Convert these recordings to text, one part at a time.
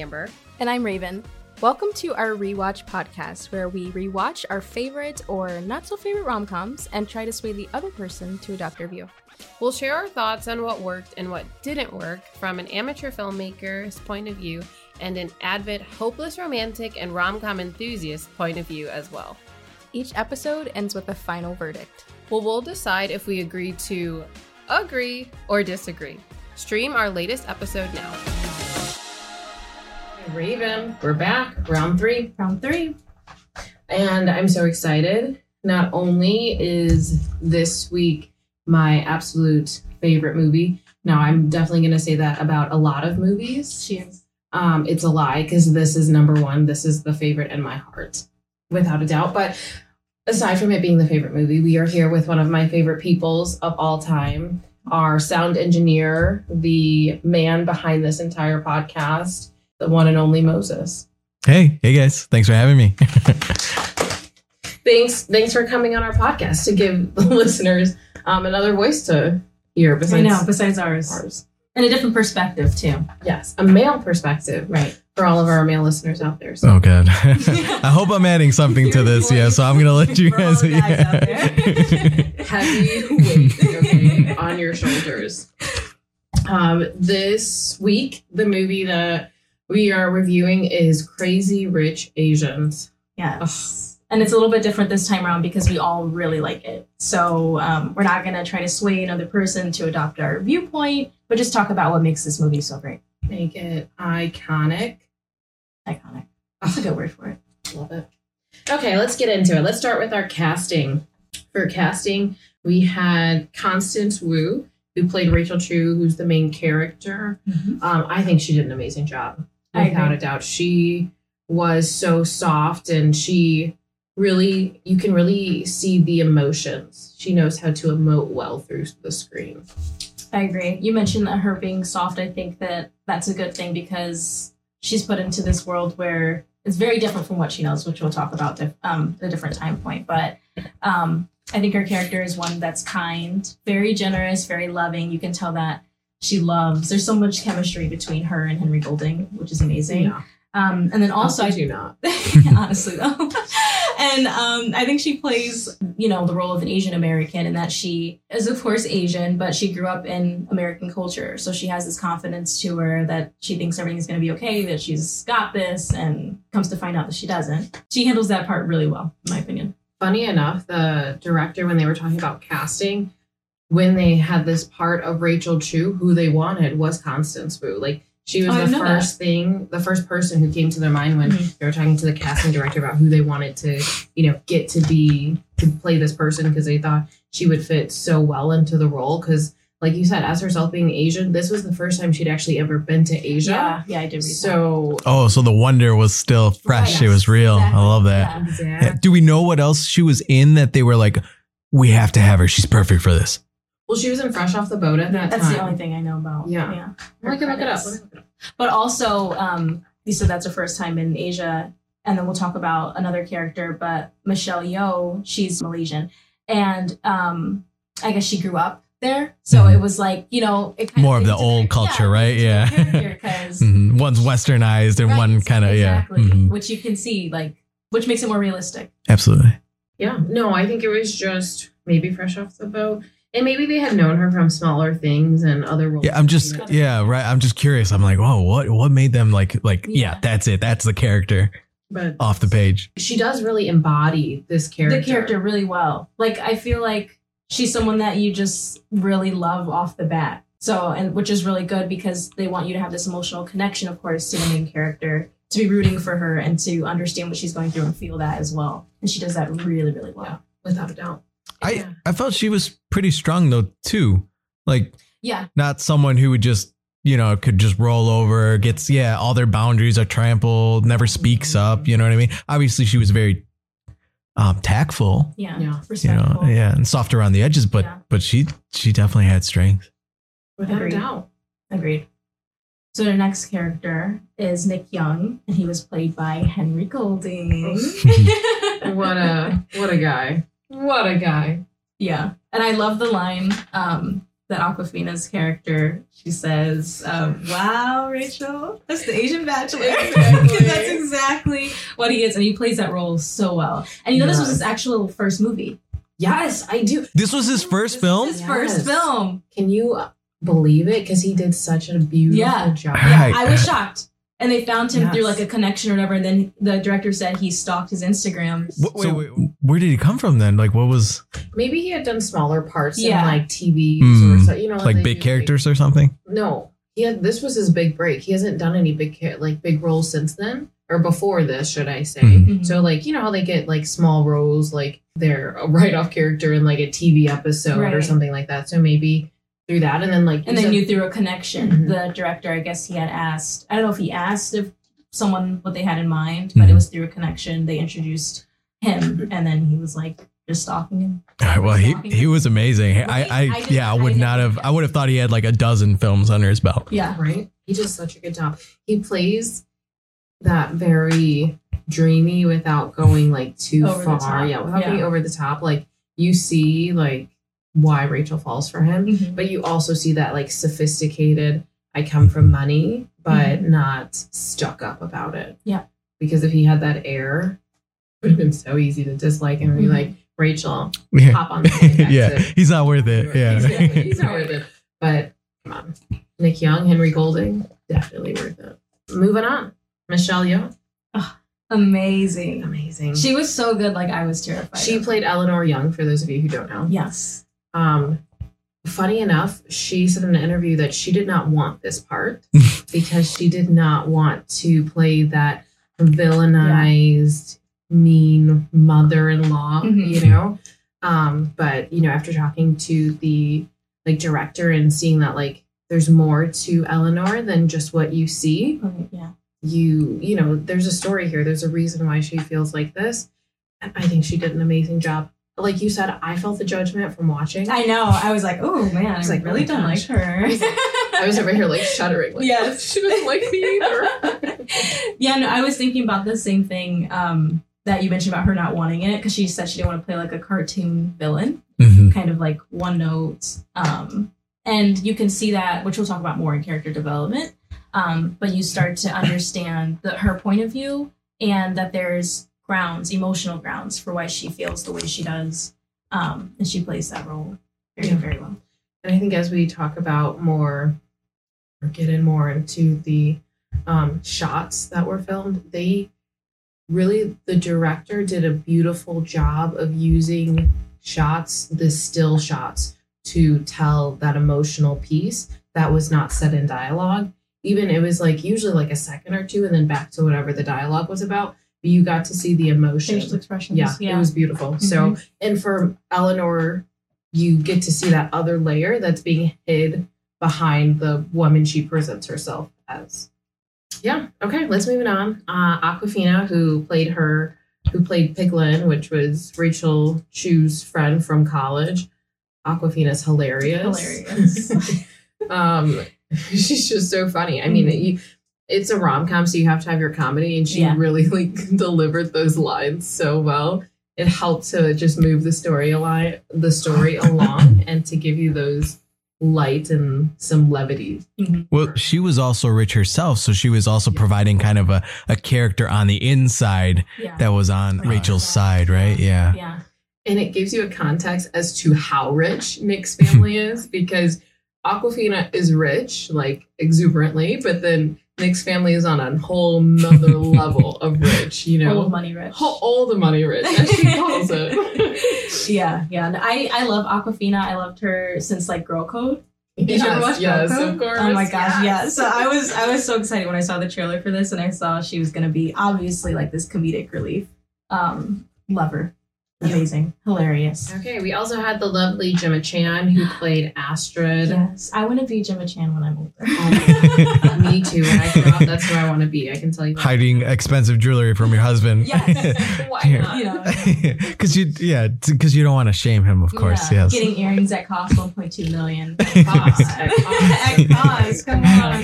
Amber. And I'm Raven. Welcome to our rewatch podcast, where we rewatch our favorite or not so favorite rom coms and try to sway the other person to adopt our view. We'll share our thoughts on what worked and what didn't work from an amateur filmmaker's point of view and an avid, hopeless romantic and rom com enthusiast point of view as well. Each episode ends with a final verdict. Well, we'll decide if we agree to agree or disagree. Stream our latest episode now. Raven, we're back. Round three. Round three. And I'm so excited. Not only is this week my absolute favorite movie, now I'm definitely going to say that about a lot of movies. She is. Um, it's a lie because this is number one. This is the favorite in my heart, without a doubt. But aside from it being the favorite movie, we are here with one of my favorite peoples of all time, our sound engineer, the man behind this entire podcast, the one and only Moses. Hey, hey guys, thanks for having me. Thanks, thanks for coming on our podcast to give the listeners um, another voice to hear I besides know, besides ours. ours. And a different perspective, too. Yes, a male perspective Right. for all of our male listeners out there. So oh god, I hope I'm adding something to this. Yeah, so I'm gonna let you guys. guys yeah. heavy weight okay, on your shoulders. Um, this week, the movie that we are reviewing is Crazy Rich Asians. Yes. And it's a little bit different this time around because we all really like it. So um, we're not going to try to sway another person to adopt our viewpoint, but just talk about what makes this movie so great. Make it iconic. Iconic. That's a good word for it. Love it. Okay, let's get into it. Let's start with our casting. For casting, we had Constance Wu, who played Rachel Chu, who's the main character. Um, I think she did an amazing job, without a doubt. She was so soft, and she really, you can really see the emotions. She knows how to emote well through the screen. I agree. You mentioned that her being soft. I think that that's a good thing because she's put into this world where it's very different from what she knows, which we'll talk about dif- um, at a different time point. But um, I think her character is one that's kind, very generous, very loving. You can tell that she loves. There's so much chemistry between her and Henry Golding, which is amazing. Yeah. Um, and then also, I do not. honestly though and um, i think she plays you know the role of an asian american in that she is of course asian but she grew up in american culture so she has this confidence to her that she thinks everything's going to be okay that she's got this and comes to find out that she doesn't she handles that part really well in my opinion funny enough, the director, when they were talking about casting, when they had this part of Rachel Chu, who they wanted was Constance Wu. Like she was Oh, the didn't know first thing, the first person who came to their mind when Mhm. they were talking to the casting director about who they wanted to, you know, get to be to play this person because they thought she would fit so well into the role. Because, like you said, as herself being Asian, this was the first time she'd actually ever been to Asia. yeah yeah i did read So, Oh, so the wonder was still fresh. Right. It was real. Exactly. I love that. Yeah. exactly. Do we know what else she was in that they were like, we have to have her. She's perfect for this. Well, she was in Fresh Off the Boat at that time. that's time. the only thing i know about Yeah. yeah Well, I can look it up. Let me look it up. but also um you said that's her first time in asia and then we'll talk about another character but michelle yeoh she's malaysian and um i guess she grew up there so Mhm. it was like you know it kind More of fits the old their- culture, yeah, right? fits into their Yeah. character 'cause- Mhm. One's westernized and Right, one kind of, yeah. exactly, Mhm. which you can see like which makes it more realistic Absolutely. Yeah, no, I think it was just maybe fresh off the boat. And maybe they had known her from smaller things and other roles. Yeah, I'm just, that- yeah, right. I'm just curious. I'm like, oh, what, what made them like, like, yeah, Yeah. that's it. That's the character But off the page. she does really embody this character. the character really well. Like I feel like she's someone that you just really love off the bat. So and which is really good because they want you to have this emotional connection, of course, to the main character, to be rooting for her and to understand what she's going through and feel that as well. And she does that really, really well. without a doubt. I, Yeah. I felt she was pretty strong though, too. Like, Yeah. not someone who would just, you know, could just roll over, gets, yeah, all their boundaries are trampled, never speaks up. You know what I mean? Obviously, she was very um, tactful, Yeah. Yeah. you know, yeah, and soft around the edges, but, Yeah. but she, she definitely had strength. Without Agreed. a doubt. Agreed. So the next character is Nick Young, and he was played by Henry Golding. What a what a guy. What a guy. Yeah. And I love the line um, that Awkwafina's character, she says, um, "Wow, Rachel, that's the Asian Bachelor." Exactly. Because that's exactly what he is, and he plays that role so well. And you know, this was his actual first movie. Yes, I do. This was his first This film. is His first film. Can you believe it? Because he did such a beautiful Yeah. job. Right. I was shocked. And they found him through like a connection or whatever. And then the director said he stalked his Instagram. Wh- Wait, wait, where did he come from then? Like, what was Maybe he had done smaller parts Yeah. in like TVs Hmm. or so, you know, like big do, characters or something? no, he had. This was his big break. He hasn't done any big like big roles since then, or before this, should I say? Mhm. Mhm. So like you know how they get like small roles, like they're a write off character in like a TV episode or something like that. So maybe through that, and then like And you then said- you through a connection. Mhm. The director, I guess he had asked, I don't know if he asked if someone what they had in mind, but Mhm. it was through a connection. They introduced him and then he was like just stalking him. All right, well, he he was amazing. I, Right? I, I didn't- yeah, I I would didn't have. think I would have thought he had like a dozen films under his belt. Yeah. right? He does such a good job. He plays that very dreamy without going like too Over far. Yeah, without Yeah. being over the top. Like you see like why Rachel falls for him, Mhm. but you also see that like sophisticated. I come from money, but not stuck up about it. Yeah. Because if he had that air, it would have been so easy to dislike him and be Mhm. like, Rachel, Yeah, hop on the plane yeah, he's not worth it. Yeah, Exactly. He's not worth it. But come on. Nick Young, Henry Golding, definitely worth it. Moving on. Michelle Yeoh, Amazing. amazing. She was so good, like I was terrified. She played Eleanor Young, for those of you who don't know. Yes. Um, funny enough, she said in an interview that she did not want this part because she did not want to play that villainized, mean mother-in-law, Mhm. you know. Um, but you know, after talking to the like director and seeing that like there's more to Eleanor than just what you see, Okay, Yeah. you you know, there's a story here. There's a reason why she feels like this. And I think she did an amazing job. Like you said, I felt the judgment from watching. I know. I was like, oh man, I was like, really oh don't gosh. like her. I was over here like shuddering. Like, Yes. she doesn't like me either. yeah, no, I was thinking about the same thing um, that you mentioned about her not wanting it because she said she didn't want to play like a cartoon villain, Mhm. kind of like one note. Um, and you can see that, which we'll talk about more in character development. Um, but you start to understand the, her point of view and that there's grounds, emotional grounds for why she feels the way she does. Um, and she plays that role very, very well. And I think as we talk about more or get in more into the um, shots that were filmed, they really, the director did a beautiful job of using shots, the still shots, to tell that emotional piece that was not said in dialogue. Even it was like usually like a second or two and then back to whatever the dialogue was about. You got to see the emotion. Facial expressions. Yeah, it was beautiful. So, and for Eleanor, you get to see that other layer that's being hid behind the woman she presents herself as. Yeah. Okay. Let's move it on. Uh, Awkwafina, who played her, who played Peik Lin, which was Rachel Chu's friend from college. Awkwafina's hilarious. hilarious. um, she's just so funny. I mean, Mhm. you, it's a rom com, so you have to have your comedy, and she Yeah. really like delivered those lines so well. It helped to just move the story along, the story along, and to give you those light and some levity. Mm-hmm. Well, she was also rich herself, so she was also providing kind of a, a character on the inside yeah. that was on Right. Rachel's side, right? Yeah. yeah. And it gives you a context as to how rich Nick's family is because Awkwafina is rich, like exuberantly, but then Nick's family is on a whole nother level of rich, you know. Old money rich. Ho- all the money rich, as she calls it. yeah, yeah. And I I love Awkwafina. I loved her since like Girl Code. Did you ever watch yes, Girl Code? of course. Oh my gosh, yeah. yes. So I was I was so excited when I saw the trailer for this and I saw she was gonna be obviously like this comedic relief. Um, love her. Amazing. Hilarious. Okay, we also had the lovely Gemma Chan who played Astrid. Yes. I want to be Gemma Chan when I'm older. Oh Me too. When I grow up, that's who I want to be. I can tell you that. Hiding expensive jewelry from your husband. Yes. Why Yeah. not? you know. Because you, yeah, because you don't want to shame him, of course. Yeah, yes. Getting earrings that cost 1.2 million. Cost, at cost. At cost, come on.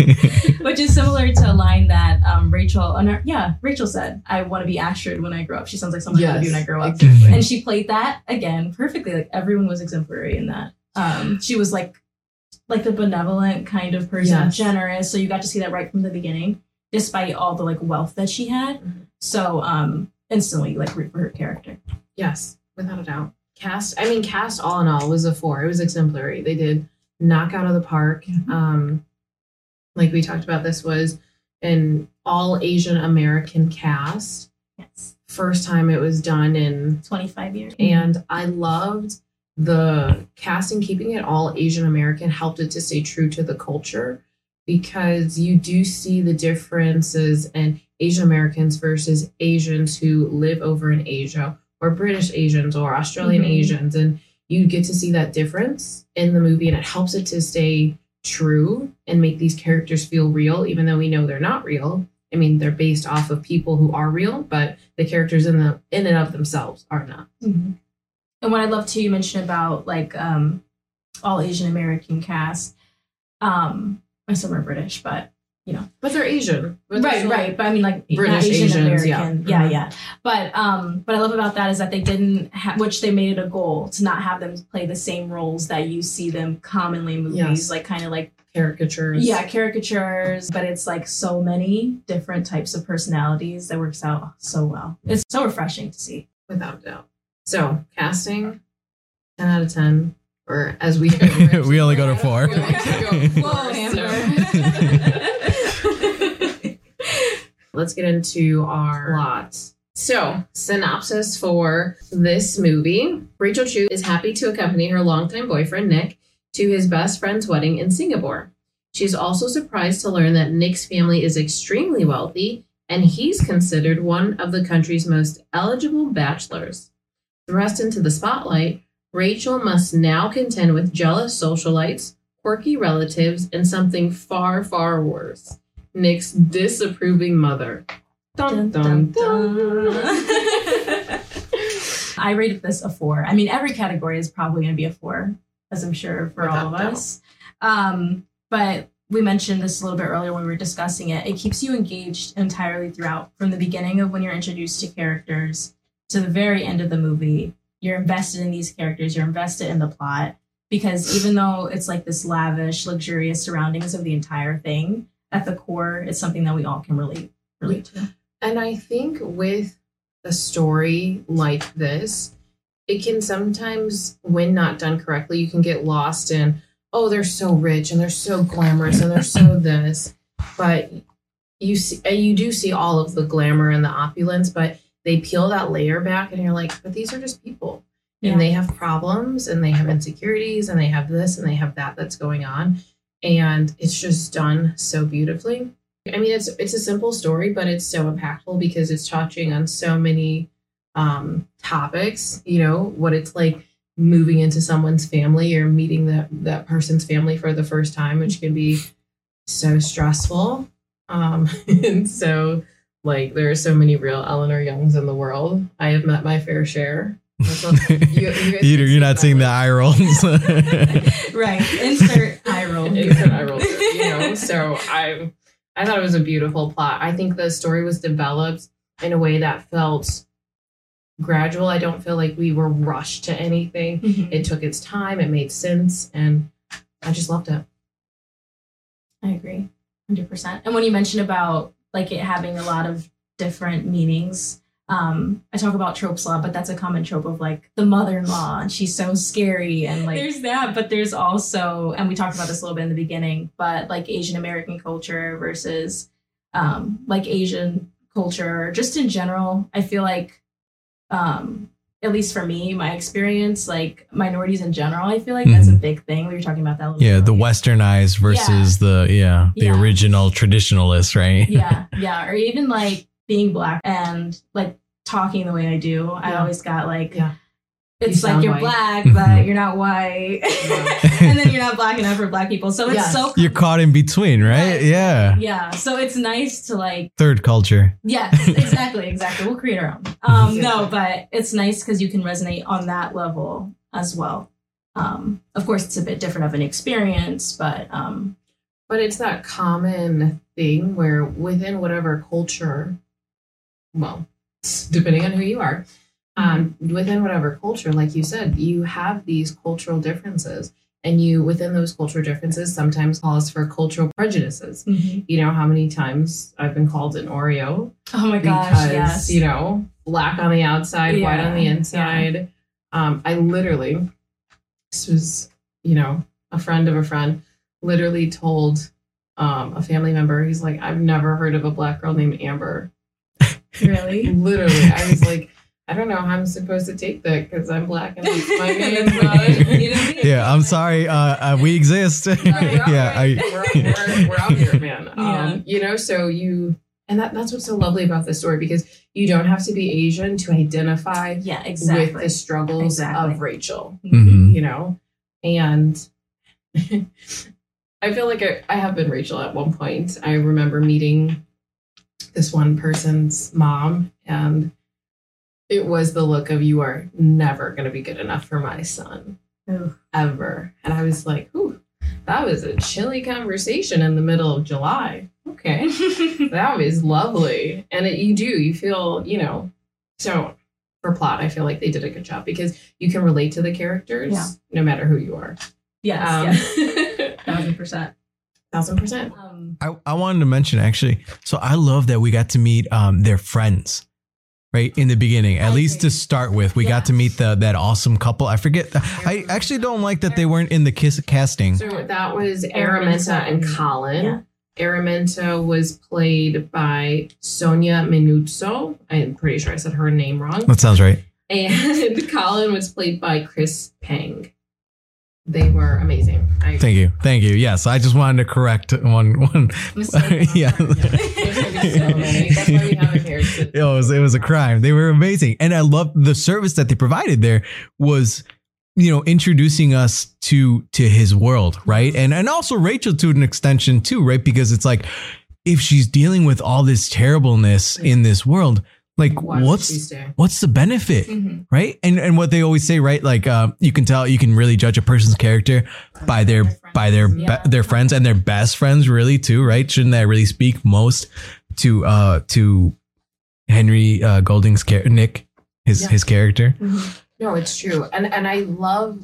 Which is similar to a line that um, Rachel, oh, yeah, Rachel said, "I want to be Astrid when I grow up." She sounds like someone I want to be when I grow up. exactly. And she played that again perfectly. Like everyone was exemplary in that. Um, she was like like the benevolent kind of person, Yes. generous. So you got to see that right from the beginning, despite all the like wealth that she had. Mhm. So um instantly like root for her character. Yes, without a doubt. Cast, I mean, cast all in all was a four. It was exemplary. They did knock out of the park. Mhm. Um, like we talked about, this was an all Asian American cast. Yes. First time it was done in, 25 years. and I loved the casting, keeping it all Asian American helped it to stay true to the culture because you do see the differences in Asian Americans versus Asians who live over in Asia or British Asians or Australian Mhm. Asians. And you get to see that difference in the movie and it helps it to stay true and make these characters feel real, even though we know they're not real. I mean, they're based off of people who are real, but the characters in the in and of themselves are not. Mhm. And what I love too, you mentioned about like um all Asian American cast. Um, I still remember British, but you know, But they're Asian. But they're right, right. But I mean, like British Asian American. yeah. Yeah, Mhm. yeah. But um, what I love about that is that they didn't, ha- which they made it a goal to not have them play the same roles that you see them commonly in movies, Yes. like kind of like Caricatures. yeah, caricatures. But it's like so many different types of personalities that works out so well. It's so refreshing to see. Without doubt. So, casting 10 out of 10. Or as we We only go to four. We only go four, Whoa, so- Let's get into our plot. So, synopsis for this movie Rachel Chu is happy to accompany her longtime boyfriend, Nick, to his best friend's wedding in Singapore. She's also surprised to learn that Nick's family is extremely wealthy and he's considered one of the country's most eligible bachelors. Thrust into the spotlight, Rachel must now contend with jealous socialites, quirky relatives, and something far, far worse Nick's disapproving mother. Dun, dun, dun. I rated this a four. I mean, every category is probably going to be a four, as I'm sure for all of doubt. us. Um, but we mentioned this a little bit earlier when we were discussing it. It keeps you engaged entirely throughout, from the beginning of when you're introduced to characters to the very end of the movie. You're invested in these characters. You're invested in the plot because even though it's like this lavish, luxurious surroundings of the entire thing, at the core, it's something that we all can relate relate to. And I think with a story like this, it can sometimes, when not done correctly, you can get lost in, oh, they're so rich and they're so glamorous and they're so this. But you see, and you do see all of the glamour and the opulence, but they peel that layer back, and you're like, but these are just people, Yeah. and they have problems and they have insecurities and they have this and they have that that's going on, and it's just done so beautifully. I mean, it's it's a simple story, but it's so impactful because it's touching on so many um, topics. You know what it's like moving into someone's family or meeting that that person's family for the first time, which can be so stressful. Um, and so, like, there are so many real Eleanor Youngs in the world. I have met my fair share. You, you you're, you're not seeing the eye rolls. right. Insert eye roll. Instant eye roll, you know. So I, I thought it was a beautiful plot. I think the story was developed in a way that felt gradual. I don't feel like we were rushed to anything. Mhm. It took its time. It made sense, and I just loved it. I agree, hundred percent. And when you mentioned about like it having a lot of different meanings, um, I talk about tropes a lot, but that's a common trope of like the mother-in-law, and she's so scary, and like there's that, but there's also, and we talked about this a little bit in the beginning, but like Asian American culture versus um, like Asian culture, just in general, I feel like, um, at least for me, my experience, like minorities in general, I feel like that's a Mhm. big thing. We were talking about that. Yeah, the earlier. westernized versus the yeah, the Yeah. original traditionalists, right? yeah, yeah, or even like being black and like talking the way I do. I always got like, Yeah. It's You like you're white. black, but you're not white, Yeah. and then you're not black enough for black people. So it's Yes. so You're caught in between, right? Right. Yeah. yeah. So it's nice to like, Third culture. yes, exactly, exactly. We'll create our own. Um, Exactly. no, but it's nice because you can resonate on that level as well. Um, of course, it's a bit different of an experience, but um, But it's that common thing where within whatever culture, well, depending on who you are, um, within whatever culture, like you said, you have these cultural differences. and you within those cultural differences sometimes calls for cultural prejudices. Mhm. You know how many times I've been called an Oreo Oh my gosh, because yes. you know black on the outside, white on the Yeah, inside. Um, I literally this was you know a friend of a friend literally told um, a family member he's like I've never heard of a black girl named Amber. really. Literally, I was like. I don't know how I'm supposed to take that because I'm black and that's my name. That's but- You know? Yeah, I'm sorry. Uh, uh we exist. Right, yeah, right? I, we're, we're, we're out here, man. Um, You know, so you, and that, that's what's so lovely about this story because you don't have to be Asian to identify Yeah, exactly. with the struggles Exactly. of Rachel, Mhm. you know? And I feel like I, I have been Rachel at one point. I remember meeting this one person's mom, and it was the look of, you are never going to be good enough for my son Ooh. ever. And I was like, ooh, that was a chilly conversation in the middle of July. Okay. that was lovely. And it, you do, you feel, you know, so for plot, I feel like they did a good job because you can relate to the characters Yeah. no matter who you are. yes, Um, yes. Thousand percent. Thousand percent. Um, I, I wanted to mention actually. So I love that we got to meet um their friends. Right in the beginning, at I least agree. to start with, we Yeah. got to meet the that awesome couple. I forget. I actually don't like that they weren't in the kiss casting. So that was Araminta Araminta and and- Colin. yeah. Araminta was played by Sonia Minuzzo. I'm pretty sure I said her name wrong. That sounds right. and Colin was played by Chris Pang. They were amazing. I, Thank you, thank you. Yes, I just wanted to correct one one. mistake. yeah. There's so many. That's why we have a character. It was it was a crime. They were amazing, and I love the service that they provided. There was, you know, introducing us to to his world, right, and and also Rachel to an extension too, right, because it's like if she's dealing with all this terribleness in this world, like Why what's what's the benefit? Mhm. right and and what they always say right like uh, you can tell you can really judge a person's character by their by their be- their friends and their best friends really too right shouldn't that really speak most to uh to henry uh golding's char- nick his Yeah. his character Mhm. No, it's true. And and I love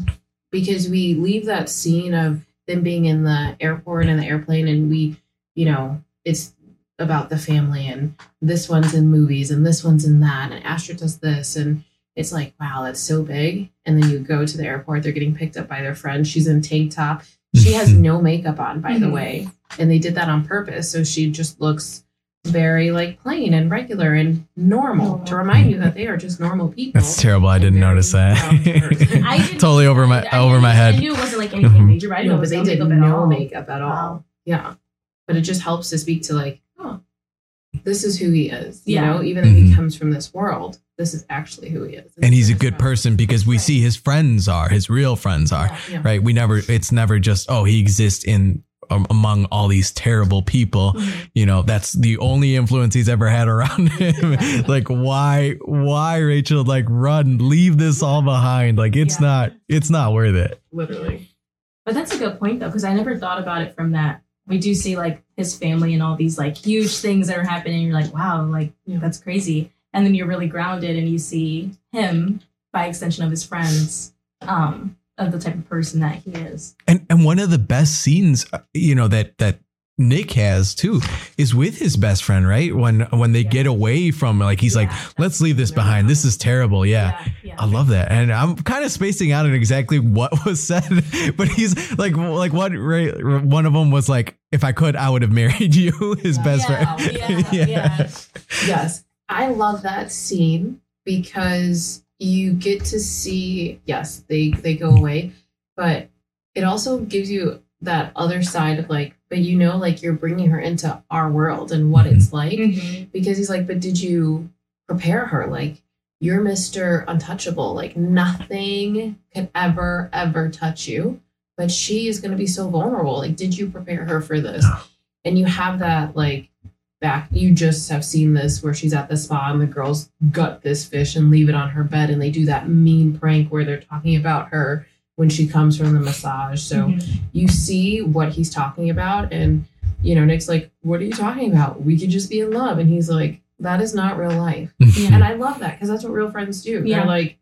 because we leave that scene of them being in the airport and the airplane and we, you know, it's about the family and this one's in movies and this one's in that and Astrid does this and it's like, wow, that's so big. And then you go to the airport, they're getting picked up by their friend. She's in tank top. She has no makeup on, by the Mhm. way. And they did that on purpose. So she just looks very like plain and regular and normal Normal. to remind you that they are just normal people. that's terrible i didn't notice that down to earth. I didn't- totally over my I over knew- my I knew it wasn't like anything Mhm. major, but I didn't no, but they did makeup at no all. makeup at all. Wow. Yeah, but it just helps to speak to like, oh, this is who he is. You Yeah. know, even though he comes from this world, this is actually who he is. and he's a good strong. person because we see his friends are his real friends are Yeah. right we never it's never just oh he exists in among all these terrible people Mhm. you know that's the only influence he's ever had around him like why why rachel like run leave this all behind like it's Yeah. not it's not worth it Literally. But that's a good point though, because I never thought about it from that. We do see like his family and all these like huge things that are happening. You're like, wow, like Yeah. that's crazy. And then you're really grounded and you see him by extension of his friends, um, of the type of person that he is. and and one of the best scenes uh, you know that that Nick has too is with his best friend right when when they Yeah. get away from like he's like let's leave this behind this is terrible yeah yeah. I love that, and I'm kind of spacing out on exactly what was said, but he's like, like what? Right, one of them was like, "If I could, I would have married you." His Yeah. best Yeah, friend. yeah, yeah. Yes, I love that scene because you get to see. Yes, they they go away, but it also gives you that other side of like, but you know, like you're bringing her into our world and what it's like. Mhm. because he's like, but did you prepare her? Like, you're Mr. Untouchable. Like, nothing could ever, ever touch you. But she is going to be so vulnerable. Like, did you prepare her for this? And you have that, like, back. You just have seen this where she's at the spa and the girls gut this fish and leave it on her bed. And they do that mean prank where they're talking about her when she comes from the massage. So Mhm. you see what he's talking about and you know nick's like what are you talking about we could just be in love and he's like that is not real life Yeah. and i love that because that's what real friends do Yeah. they're like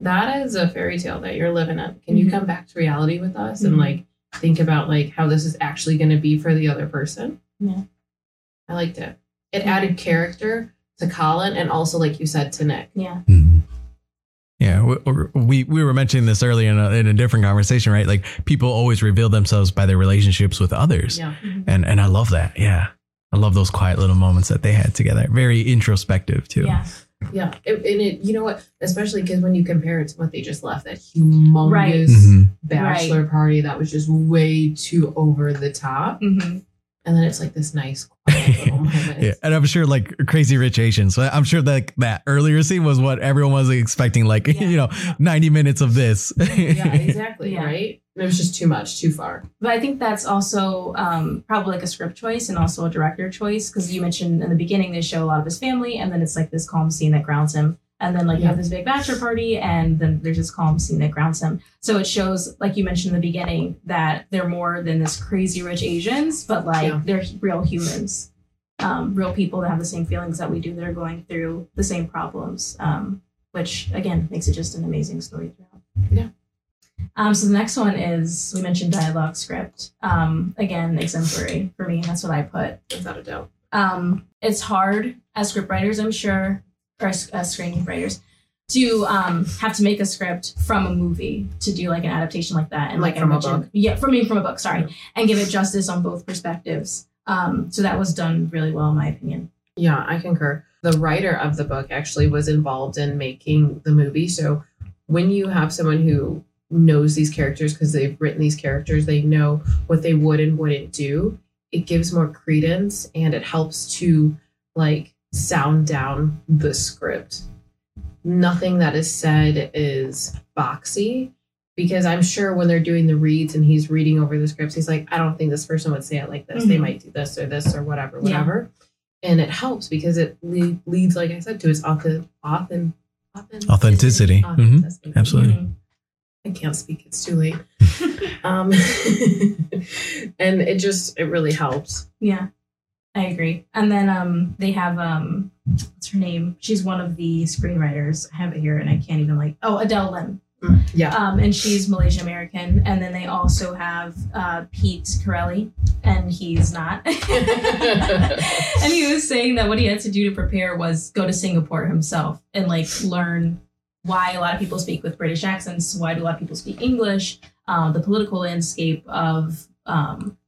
that is a fairy tale that you're living in. Can you Mhm. come back to reality with us and Mhm. like think about like how this is actually going to be for the other person? Yeah. I liked it. It Yeah. added character to Colin and also, like you said, to Nick. Yeah. Mhm. Yeah, we, we we were mentioning this earlier in a, in a different conversation, right? Like people always reveal themselves by their relationships with others, Yeah. and and I love that. Yeah, I love those quiet little moments that they had together. Very introspective too. Yeah. Yeah. It, and it, you know what? Especially because when you compare it to what they just left, that humongous Right. Mhm. bachelor party that was just way too over the top. hmm And then it's like this nice, quiet little moment. Yeah, and I'm sure like Crazy Rich Asians. I'm sure that that earlier scene was what everyone was expecting. Like Yeah. you know, 90 minutes of this. yeah, exactly. Yeah. Right. It was just too much, too far. But I think that's also um, probably like a script choice and also a director choice because you mentioned in the beginning they show a lot of his family and then it's like this calm scene that grounds him. And then like you have this big bachelor party and then there's this calm scene that grounds him. So it shows, like you mentioned in the beginning, that they're more than this crazy rich Asians, but like Yeah. they're real humans, um, real people that have the same feelings that we do that are going through the same problems, um, which again makes it just an amazing story throughout. Yeah. Um, so the next one is we mentioned dialogue script. Um, again, exemplary for me. That's what I put. Without a doubt. Um, it's hard as script writers, I'm sure, or as screenwriters, to um, have to make a script from a movie to do like an adaptation like that, and Like like, I from a book. Yeah, from me from a book. Sorry, and give it justice on both perspectives. Um, so that was done really well, in my opinion. Yeah, I concur. The writer of the book actually was involved in making the movie. So when you have someone who knows these characters because they've written these characters, they know what they would and wouldn't do, it gives more credence and it helps to like sound down the script. Nothing that is said is boxy because I'm sure when they're doing the reads and he's reading over the scripts, he's like, I don't think this person would say it like this. They Mhm. might do this or this or whatever, Yeah. whatever. And it helps because it le- leads, like I said, to its authentic, authentic, Authenticity. Mhm. Authenticity. Absolutely. Mhm. I can't speak. It's too late. um, and it just it really helps. Yeah, I agree. And then um, they have um, what's her name? She's one of the screenwriters. I have it here, and I can't even like. Oh, Adele Lim. Yeah. Um, and she's Malaysian American. And then they also have uh, Pete Chiarelli, and he's not. and he was saying that what he had to do to prepare was go to Singapore himself and like learn why a lot of people speak with British accents, why do a lot of people speak English, um, the political landscape of um,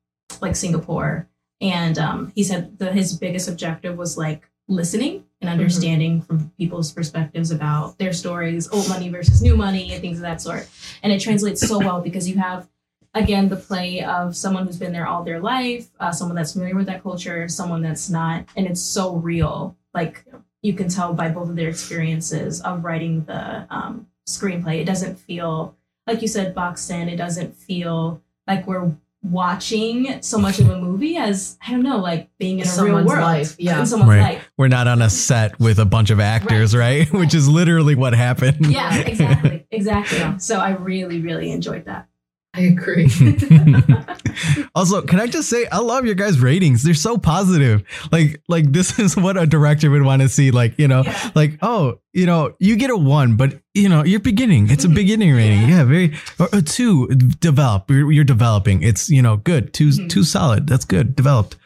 like Singapore. And um, he said that his biggest objective was like listening and understanding from people's perspectives about their stories, old money versus new money, and things of that sort. And it translates so well because you have, again, the play of someone who's been there all their life, uh, someone that's familiar with that culture, someone that's not, and it's so real. Like you can tell by both of their experiences of writing the um, screenplay. It doesn't feel like you said boxed in. It doesn't feel like we're watching so much of a movie as I don't know, like being in a real Someone's world, life, yeah. in someone's Right. life. We're not on a set with a bunch of actors, right? Which is literally what happened. Yeah, exactly, exactly. So I really, really enjoyed that. I agree. also, can I just say I love your guys' ratings. They're so positive. Like like this is what a director would want to see. Like, you know, Yeah. like, oh, you know, you get a one, but you know, you're beginning. It's a beginning rating. Yeah. Very or, or two, develop. You're, you're developing. It's, you know, good. Two Mhm. two solid. That's good. Developed.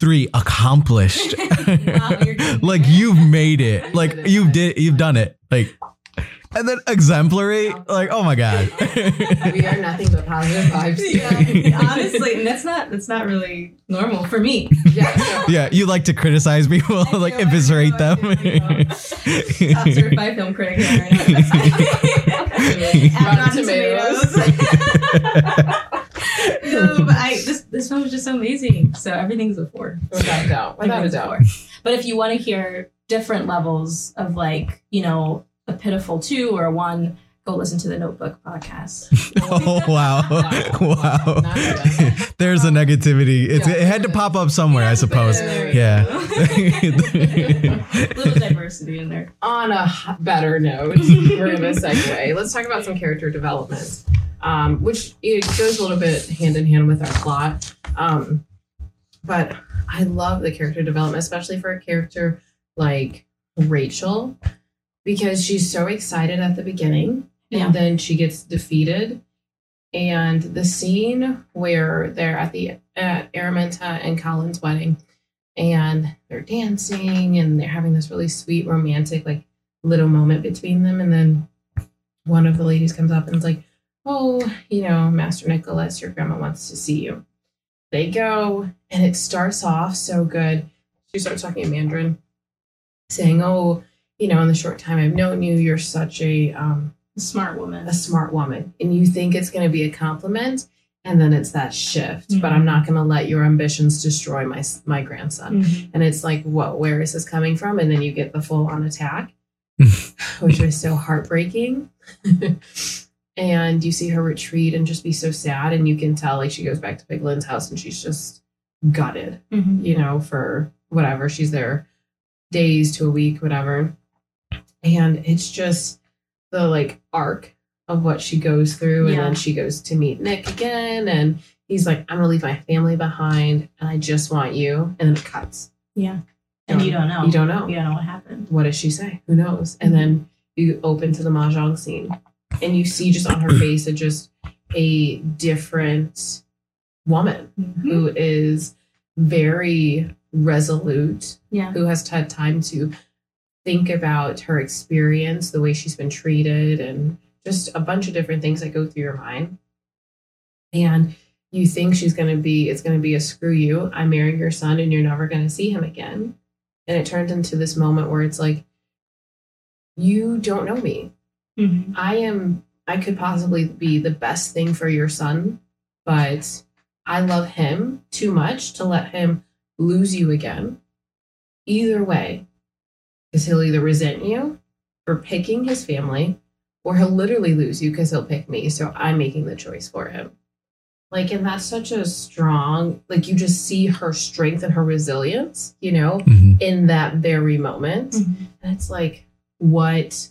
Three accomplished. Wow, like you've made it. Like you've did you've done it. Like and then exemplary. Like, oh my God. we are nothing but positive vibes. Yeah, honestly, and that's not that's not really normal for me. Yeah. so- Yeah, you like to criticize people, I like do, I eviscerate do, I them. do, I Top certified film critic right now. Add Rotten Tomatoes. no, but I this this film was just so amazing. So everything's a four. Without a doubt. Without a Everything's doubt. four. But if you want to hear different levels of like, you know, a pitiful two or a one, go listen to the Notebook podcast. oh wow, wow. There's a negativity. It's, Yeah. it had to pop up somewhere, I suppose. Yeah. a little diversity in there. on a better note, we're going to segue. Let's talk about some character development, um, which it goes a little bit hand in hand with our plot. Um, but I love the character development, especially for a character like Rachel. Because she's so excited at the beginning Yeah. and then she gets defeated. And the scene where they're at the at Araminta and Colin's wedding and they're dancing and they're having this really sweet romantic like little moment between them and then one of the ladies comes up and is like, "Oh, you know, Master Nicholas, your grandma wants to see you." They go and it starts off so good. She starts talking in Mandarin saying, "Oh, you know, in the short time I've known you, you're such a um, Smart woman. a smart woman," and you think it's going to be a compliment, and then it's that shift. But Mhm. I'm not going to let your ambitions destroy my my grandson. Mhm. And it's like, whoa, where is this coming from? And then you get the full on attack, which was so heartbreaking. and you see her retreat and just be so sad, and you can tell like she goes back to Peik Lin's house and she's just gutted Mhm. you know, for whatever. She's there days to a week, whatever. And it's just the like arc of what she goes through. And Yeah. then she goes to meet Nick again. And he's like, I'm going to leave my family behind and I just want you. And then it cuts. Yeah. And you don't know. You don't know. You don't know what happened. What does she say? Who knows? And then you open to the mahjong scene and you see just on her face a just a different woman mm-hmm. who is very resolute, Yeah. who has had time to think about her experience, the way she's been treated, and just a bunch of different things that go through your mind. And you think she's going to be, it's going to be a screw you. I'm marrying your son and you're never going to see him again. And it turns into this moment where it's like, you don't know me. Mhm. I am I could possibly be the best thing for your son, but I love him too much to let him lose you again. Either way, because he'll either resent you for picking his family, or he'll literally lose you because he'll pick me. So I'm making the choice for him. Like, and that's such a strong, like, you just see her strength and her resilience, you know, Mhm. in that very moment. Mhm. And it's like, what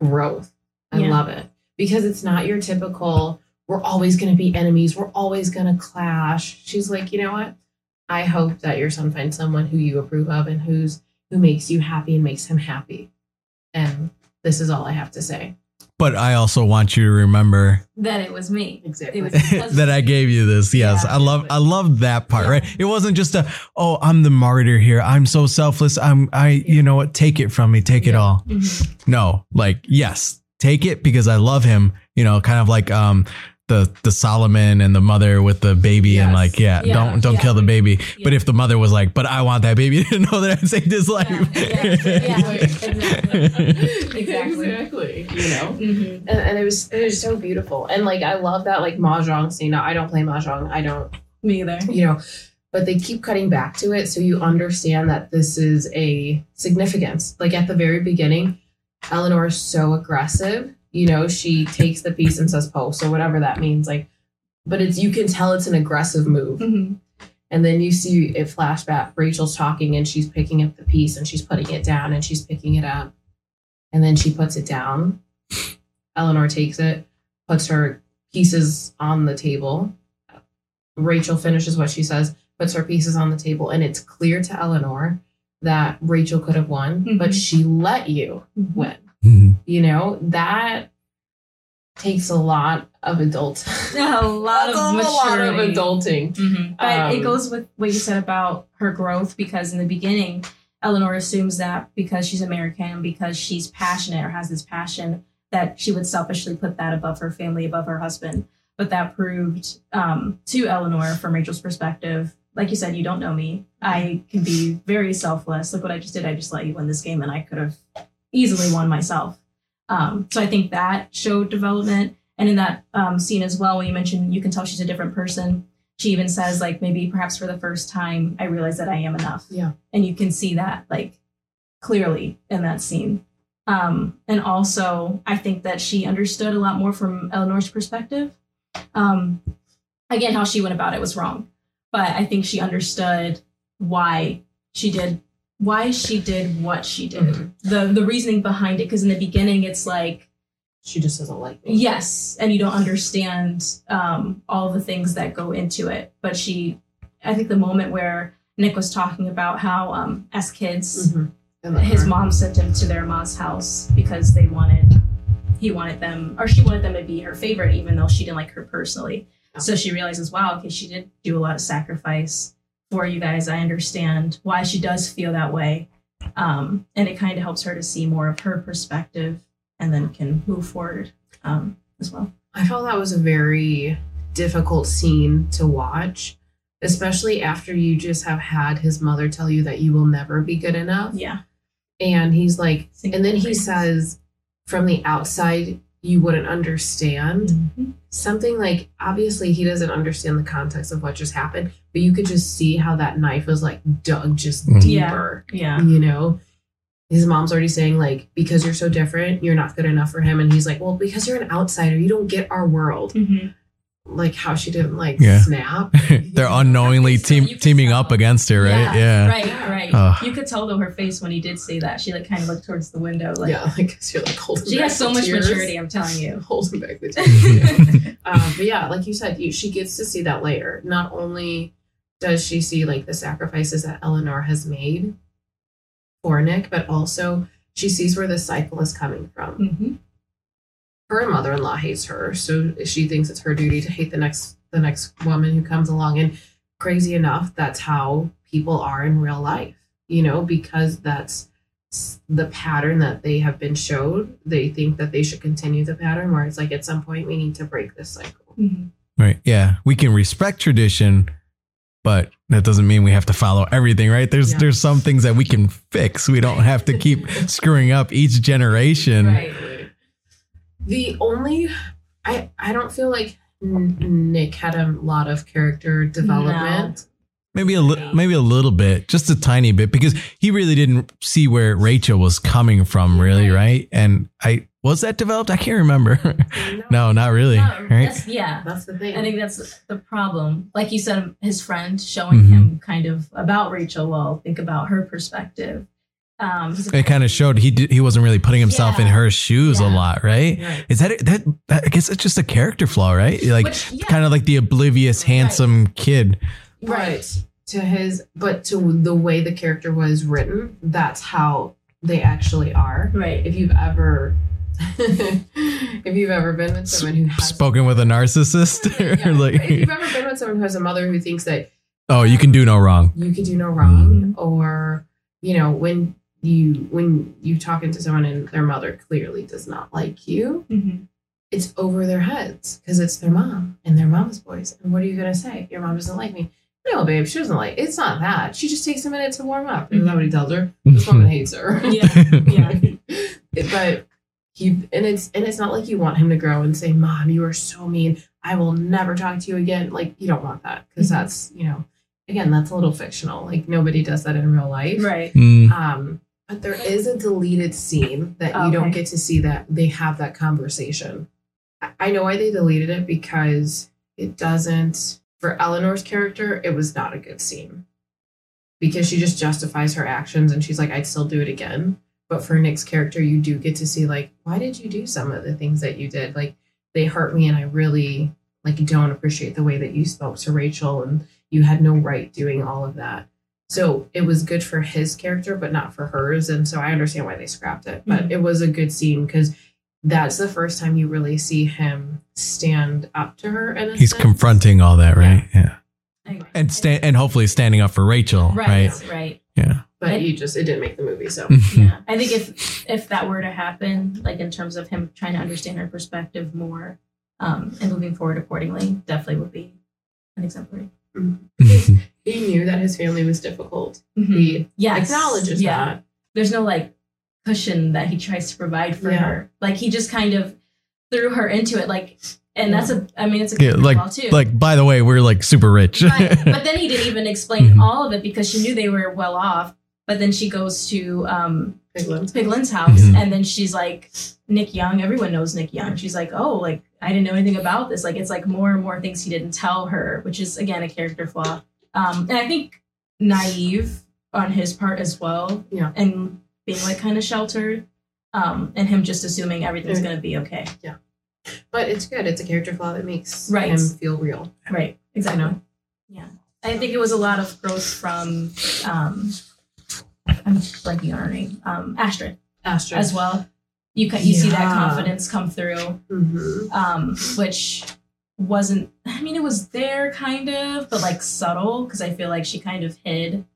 growth. I Yeah. love it. Because it's not your typical, we're always going to be enemies. We're always going to clash. She's like, you know what? I hope that your son finds someone who you approve of and who's who makes you happy and makes him happy. And this is all I have to say. But I also want you to remember That it was me. Exactly. It was because that I gave you this. Yes, Yeah, I love I love that part, Yeah. right? It wasn't just a oh, I'm the martyr here. I'm so selfless. I'm I you know what? Take it from me. Take it Yeah. all. Mhm. No, like yes, take it because I love him. You know, kind of like um the the Solomon and the mother with the baby and like yeah, Yeah, don't don't yeah. kill the baby. But if the mother was like, but I want that baby to know that I saved his life. Yeah, yeah, exactly. Exactly. exactly. You know? Mhm. and, and it was it was so beautiful and like i love that like mahjong scene now i don't play mahjong i don't Me either. you know but they keep cutting back to it so you understand that this is a significance like at the very beginning eleanor is so aggressive you know she takes the piece and says post or whatever that means like but it's you can tell it's an aggressive move. Mhm. and then you see it flashback rachel's talking and she's picking up the piece and she's putting it down and she's picking it up. And then she puts it down. Eleanor takes it puts her pieces on the table. Rachel finishes what she says puts her pieces on the table and it's clear to eleanor that rachel could have won but Mhm. she let you win Mhm. you know that takes a lot of adult A lot of That's a lot of maturity. adulting Mhm. But it Um, goes with what you said about her growth because in the beginning, Eleanor assumes that because she's American, because she's passionate or has this passion, that she would selfishly put that above her family, above her husband. But that proved um, to Eleanor, from Rachel's perspective, like you said, you don't know me. I can be very selfless. Look what I just did. I just let you win this game, and I could have easily won myself. Um, so I think that showed development. And in that um, scene as well, when you mentioned you can tell she's a different person, she even says like maybe perhaps for the first time i realize that i am enough Yeah. and you can see that like clearly in that scene um and also i think that she understood a lot more from eleanor's perspective um again how she went about it was wrong but i think she understood why she did why she did what she did. Mhm. the the reasoning behind it because in the beginning it's like she just doesn't like me yes and you don't understand um, all the things that go into it. But she i think the moment where nick was talking about how um, as kids Mhm. His mom sent him to their mom's house because they wanted he wanted them or she wanted them to be her favorite even though she didn't like her personally. So she realizes wow okay she did do a lot of sacrifice for you guys. I understand why she does feel that way. Um, and it kind of helps her to see more of her perspective and then can move forward um, as well. I felt that was a very difficult scene to watch, especially after you just have had his mother tell you that you will never be good enough. yeah. And he's like, and then he says, from the outside, you wouldn't understand. Mhm. Something like, obviously, he doesn't understand the context of what just happened, but you could just see how that knife was like dug just Mhm. Deeper. yeah You know? His mom's already saying, like, because you're so different, you're not good enough for him. And he's like, well, because you're an outsider, you don't get our world. Mhm. Like, how she didn't, like, Yeah. snap. They're unknowingly team, you teaming tell. up against her, right? Yeah, Yeah. right right Ugh. you could tell though her face when he did say that she like kind of looked towards the window like yeah, like, 'cause you're like holding she back has so the much tears. maturity i'm telling you Holding back the tears. um, but yeah, like you said, you, she gets to see that layer. Not only does she see like the sacrifices that Eleanor has made for Nick, but also she sees where the cycle is coming from. hmm Her mother-in-law hates her, so she thinks it's her duty to hate the next the next woman who comes along. And crazy enough, that's how people are in real life. You know, because that's the pattern that they have been showed. They think that they should continue the pattern, where it's like at some point we need to break this cycle. hmm Right. Yeah. We can respect tradition, but that doesn't mean we have to follow everything, right? There's Yeah. there's some things that we can fix. We don't have to keep screwing up each generation. right The only, I I don't feel like Nick had a lot of character development. Maybe a li- maybe a little bit, just a tiny bit, because he really didn't see where Rachel was coming from, really, right? And I was that developed. I can't remember. no, not really. No, Right? that's, yeah That's the thing. i think that's the problem like you said his friend showing Mhm. him kind of about rachel well think about her perspective um he's a- It kind of showed he did, he wasn't really putting himself in her shoes a lot, right? Right. Is that that? that I guess it's just a character flaw, right? Like Which- yeah. kind of like the oblivious, handsome kid. But to his, but to the way the character was written, that's how they actually are. right If you've ever, if you've ever been with someone who has Spoken with a narcissist, Yeah. or like, if you've ever been with someone who has a mother who thinks that oh, you can do no wrong. you can do no wrong, Mhm. or you know when you when you talking to someone and their mother clearly does not like you, hmm it's over their heads because it's their mom and their mom's voice. And what are you gonna say? Your mom doesn't like me. No, babe, she doesn't like. It's not that. She just takes a minute to warm up. Isn't that what he tells her? This woman hates her. yeah yeah but he and it's and it's not like you want him to grow and say, "Mom, you are so mean. I will never talk to you again." Like you don't want that because Mhm. that's you know, again, that's a little fictional. Like nobody does that in real life. right Mm, Um, but there is a deleted scene that you don't Okay. get to see that they have that conversation. I know why they deleted it because it doesn't for Eleanor's character, it was not a good scene. Because she just justifies her actions and she's like, I'd still do it again. But for Nick's character, you do get to see like, why did you do some of the things that you did? Like they hurt me and I really like don't appreciate the way that you spoke to Rachel and you had no right doing all of that. So it was good for his character, but not for hers. And so I understand why they scrapped it. But Mhm. it was a good scene because that's the first time you really see him stand up to her. And he's sense. confronting all that, right? Yeah, I agree. and stand and hopefully standing up for Rachel, right? right right Yeah. but And- you just it didn't make the movie. So yeah i think if if that were to happen like in terms of him trying to understand her perspective more um and moving forward accordingly definitely would be an exemplary he knew that his family was difficult. Mhm. He yes acknowledges yeah that. there's no like cushion that he tries to provide for Yeah. her like he just kind of threw her into it like and that's a i mean it's a Yeah, good like flaw, too like by the way, we're like super rich. right. But then he didn't even explain Mhm. all of it because she knew they were well off. But then she goes to um, Pigland. Peik Lin's house Mhm. and then she's like, Nick Young, everyone knows Nick Young. She's like, oh, like, I didn't know anything about this. Like, it's like more and more things he didn't tell her, which is, again, a character flaw. Um, and I think naive on his part as well. Yeah. And being like kind of sheltered. Um, and him just assuming everything's going to be okay. Yeah. But it's good. It's a character flaw that makes Right. him feel real. Right. Exactly. know? Yeah. I think it was a lot of growth from um, I'm blanking on her name. Um, Astrid Astrid as well. You can you see that confidence come through, Mhm. um, which wasn't. I mean, it was there kind of, but like subtle because I feel like she kind of hid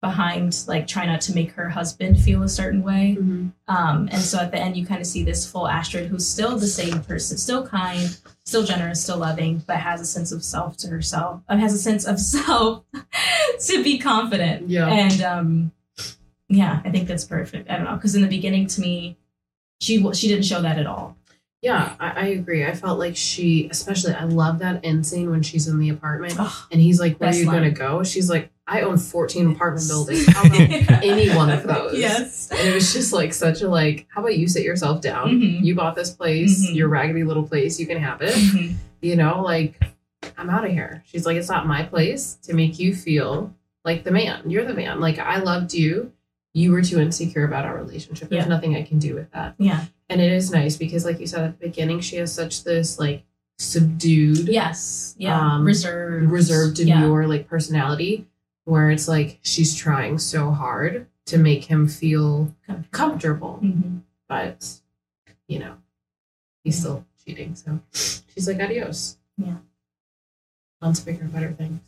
behind like try not to make her husband feel a certain way. Mhm. Um, and so at the end, you kind of see this full Astrid who's still the same person, still kind, still generous, still loving, but has a sense of self to herself, uh, has a sense of self to be confident. Yeah. And um, yeah, I think that's perfect. I don't know, because in the beginning, to me, she she didn't show that at all. Yeah, I, I agree. I felt like she, especially, I love that end scene when she's in the apartment and he's like, "Where are you gonna go?" She's like, "I own 14 apartment buildings. How about any one of those?" Yes. And it was just like such a like, how about you sit yourself down? Mhm. You bought this place, Mhm. your raggedy little place. You can have it. Mhm. You know, like I'm out of here. She's like, it's not my place to make you feel like the man. You're the man. Like I loved you. You were too insecure about our relationship. There's Yeah. nothing I can do with that. Yeah. And it is nice because, like you said at the beginning, she has such this like subdued, Yes. Yeah. Um, reserved. reserved, Yeah. demure like personality, where it's like she's trying so hard to make him feel comfortable, Mhm. but you know, he's still cheating. So she's like, adios. Yeah. On to bigger, better things.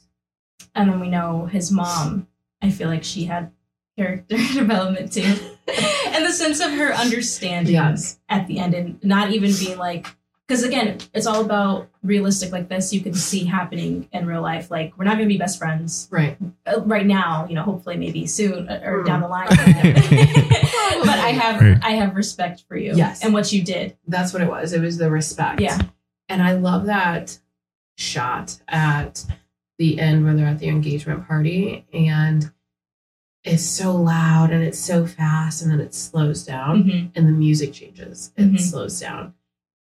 And then we know his mom. I feel like she had character development too, and the sense of her understanding Yes. at the end, and not even being like, because again, it's all about realistic like this. You can see happening in real life. Like we're not going to be best friends Right. uh, right now. You know, hopefully, maybe soon uh, or Mm. down the line. but I have Right. I have respect for you. Yes. and what you did. That's what it was. It was the respect. Yeah. And I love that shot at the end where they're at the engagement party and it's so loud and it's so fast and then it slows down Mhm. and the music changes. It Mhm. slows down.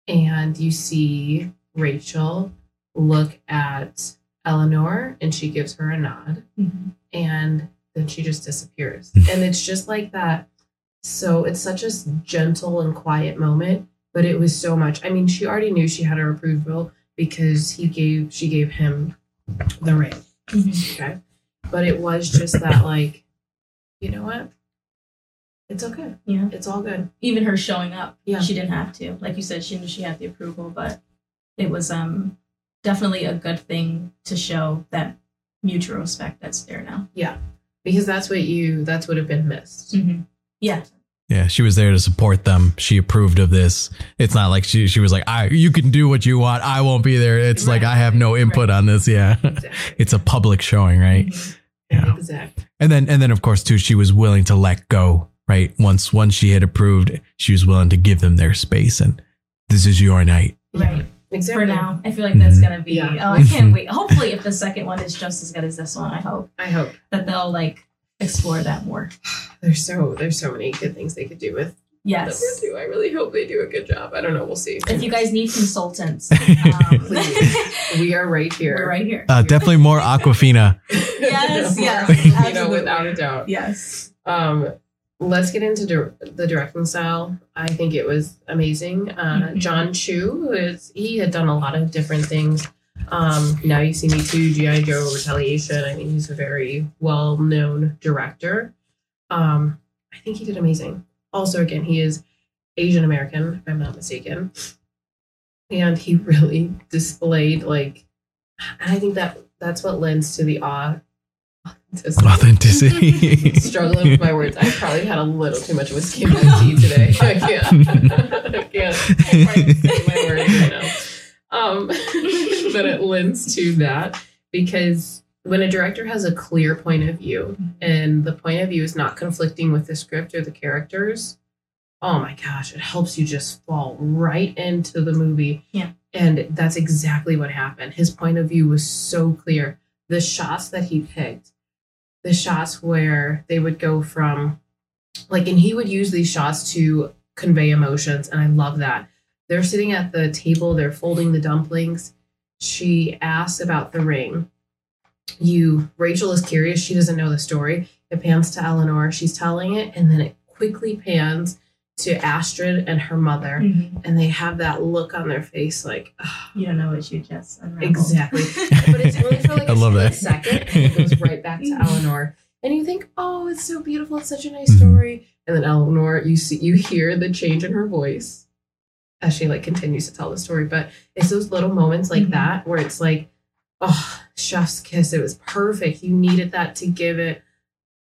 And you see Rachel look at Eleanor and she gives her a nod Mhm. and then she just disappears. and it's just like that. So it's such a gentle and quiet moment, but it was so much. I mean, she already knew she had her approval because he gave she gave him the ring. Mhm. Okay. But it was just that like, you know what? It's okay. Yeah. It's all good. Even her showing up, Yeah. she didn't have to. Like you said, she knew she had the approval, but it was um definitely a good thing to show that mutual respect that's there now. Yeah. Because that's what you that's what would have been missed. Mm-hmm. Yeah. Yeah, she was there to support them. She approved of this. It's not like she she was like, "I you can do what you want. I won't be there." It's like I have no input on this. Yeah, Exactly. it's a public showing, right? Mhm. Yeah. Exactly. And then and then of course too, she was willing to let go. Right once once she had approved, she was willing to give them their space, and this is your night. Right. Exactly. For now, I feel like that's Mhm. gonna be. Yeah. Oh, I can't wait. Hopefully, if the second one is just as good as this one, I hope I hope. that they'll like explore that more. There's so there's so many good things they could do with Yes. number two. I really hope they do a good job. I don't know. We'll see. If you guys need consultants, um, Please. we are right here. we're right here. Uh, definitely more Awkwafina. Yes, yes, you know, absolutely. without a doubt. yes. Um, let's get into dir- the directing style. I think it was amazing. Uh, Mhm. John Chu, who is he had done a lot of different things. Um, now you see me too, GI Joe, Retaliation. I mean, he's a very well known director. Um, I think he did amazing. Also, again, he is Asian American, if I'm not mistaken, and he really displayed like, and I think that that's what lends to the awe. Authenticity. Struggling with my words. I probably had a little too much whiskey in my tea today. I can't. I can't say my words right now. Um, but it lends to that because when a director has a clear point of view and the point of view is not conflicting with the script or the characters, oh my gosh, it helps you just fall right into the movie. Yeah. And that's exactly what happened. His point of view was so clear. The shots that he picked, the shots where they would go from like and he would use these shots to convey emotions and i love that they're sitting at the table they're folding the dumplings she asks about the ring you rachel is curious she doesn't know the story it pans to eleanor she's telling it and then it quickly pans to astrid and her mother Mhm. and they have that look on their face like "Ugh, You don't know what you just unraveled. Exactly. but it's only for like I a love split that. second and it goes right back to eleanor and you think, oh, it's so beautiful, it's such a nice Mhm. story. And then Eleanor, you see, you hear the change in her voice as she like continues to tell the story. But it's those little moments like Mhm. that where it's like, oh, chef's kiss. It was perfect. You needed that to give it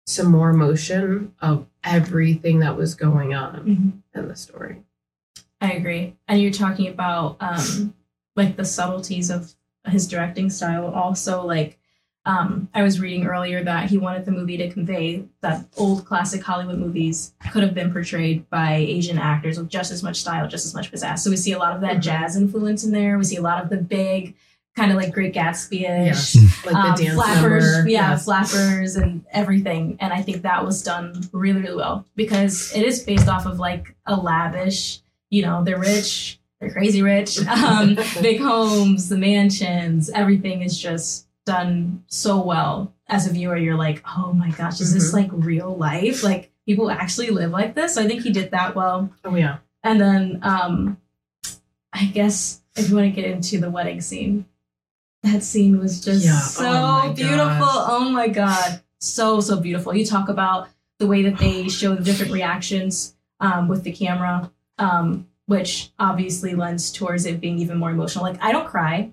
some more emotion of everything that was going on Mhm. in the story. I agree. And you're talking about um like the subtleties of his directing style also like um I was reading earlier that he wanted the movie to convey that old classic Hollywood movies could have been portrayed by Asian actors with just as much style, just as much pizzazz. So we see a lot of that Mhm. jazz influence in there. We see a lot of the big kind of like Great Gatsby-ish Yes. Like um, the dance flappers, number. yeah, Yes. flappers and everything. And I think that was done really, really well because it is based off of like a lavish, you know, they're rich, they're crazy rich, um, big homes, the mansions, everything is just done so well. As a viewer, you're like, oh my gosh, is this Mhm. like real life? Like people actually live like this? So I think he did that well. Oh yeah. And then um I guess if you want to get into the wedding scene, that scene was just Yeah. so Oh beautiful. gosh. Oh my god. So so beautiful. You talk about the way that they show the different reactions um with the camera, um, which obviously lends towards it being even more emotional. Like I don't cry.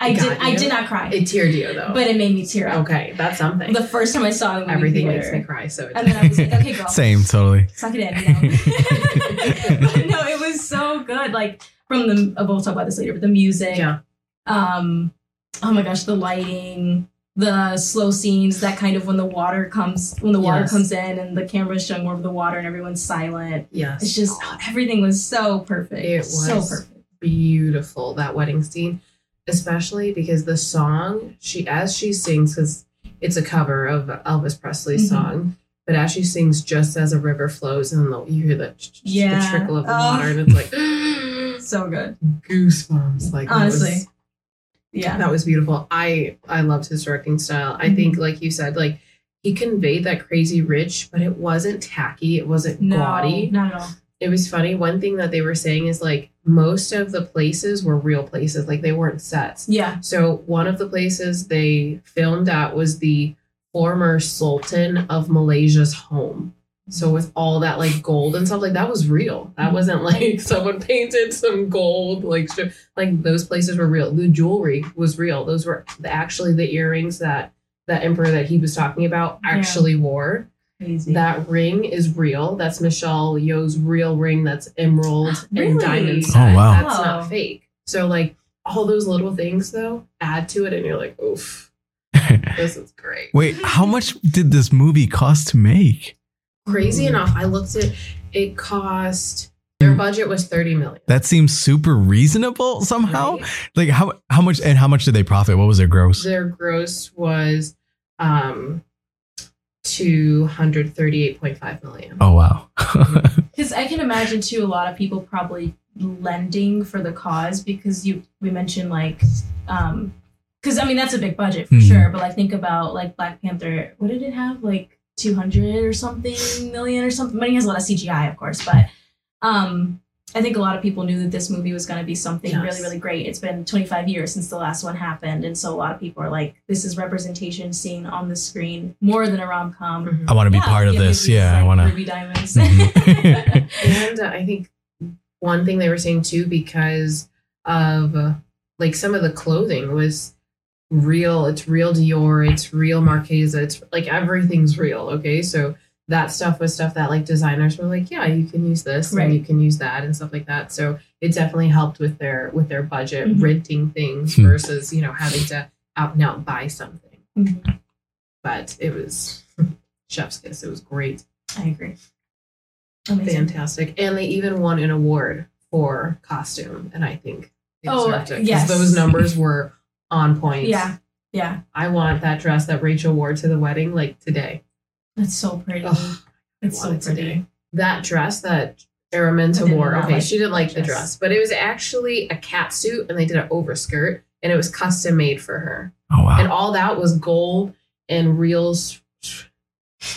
I did got I did not cry. It teared you though. but it made me tear up. okay, that's something. The first time I saw it in the movie Everything theater, makes me cry. So it and then I was like, okay, girl, Same, totally. suck it in. You know? but no, it was so good. Like from the, uh, we'll talk about this later, but the music, yeah. um, oh my gosh, the lighting, the slow scenes, that kind of when the water comes, when the water Yes. comes in and the camera's showing more of the water and everyone's silent. Yes. It's just everything was so perfect. It was so perfect. beautiful that wedding scene especially because the song she as she sings because it's a cover of elvis presley's Mhm. song but as she sings just as a river flows and the, you hear the, the Yeah. trickle of the Oh. water and it's like So good. goosebumps like Honestly. Yeah. that was beautiful i i loved his directing style i think Mm-hmm. like you said like he conveyed that crazy rich but it wasn't tacky it wasn't no, gaudy not at all. it was funny. One thing that they were saying is like most of the places were real places, like they weren't sets. Yeah. So one of the places they filmed at was the former Sultan of Malaysia's home. So with all that like gold and stuff, like that was real. That wasn't like someone painted some gold, like stri- like those places were real. The jewelry was real. Those were actually the earrings that that emperor that he was talking about Yeah. actually wore. Crazy. That ring is real. That's Michelle Yeoh's real ring. That's emerald Really? and diamond Oh, wow. That's Wow. not fake. So like all those little things though add to it, and you're like, oof, this is great. Wait, how much did this movie cost to make? Crazy enough, I looked at it cost their budget was thirty million. That seems super reasonable somehow. Right? Like how how much and how much did they profit? What was their gross? Their gross was um two hundred thirty eight point five million. Oh wow. Because I can imagine too, a lot of people probably lending for the cause because you we mentioned like, um, because I mean that's a big budget for Mhm. sure. But like think about like Black Panther. What did it have? Like two hundred or something million or something. Money has a lot of CGI, of course, but um, I think a lot of people knew that this movie was going to be something Yes. really really great. It's been twenty five years since the last one happened, and so a lot of people are like, this is representation seen on the screen more than a rom com. Mhm. I want to be part of this. Yeah, I want to. Ruby Diamonds. Mhm. and uh, I think one thing they were saying too, because of uh, like some of the clothing was real. It's real Dior. It's real Marchesa. It's like everything's real. Okay, so that stuff was stuff that like designers were like, yeah, you can use this Right. and you can use that and stuff like that. So it definitely helped with their with their budget Mhm. renting things Hmm. versus you know having to out and out buy something. Mhm. But it was chef's kiss. It was great. I agree. Amazing. fantastic and they even won an award for costume and i think they Oh, deserved it 'cause yes. those numbers were on point Yeah, yeah. i want that dress that rachel wore to the wedding like today That's so pretty. Ugh, it's so it pretty. today. that dress that araminta wore okay like she didn't like the dress dress. but it was actually a cat suit and they did an overskirt and it was custom made for her Oh wow. and all that was gold and reels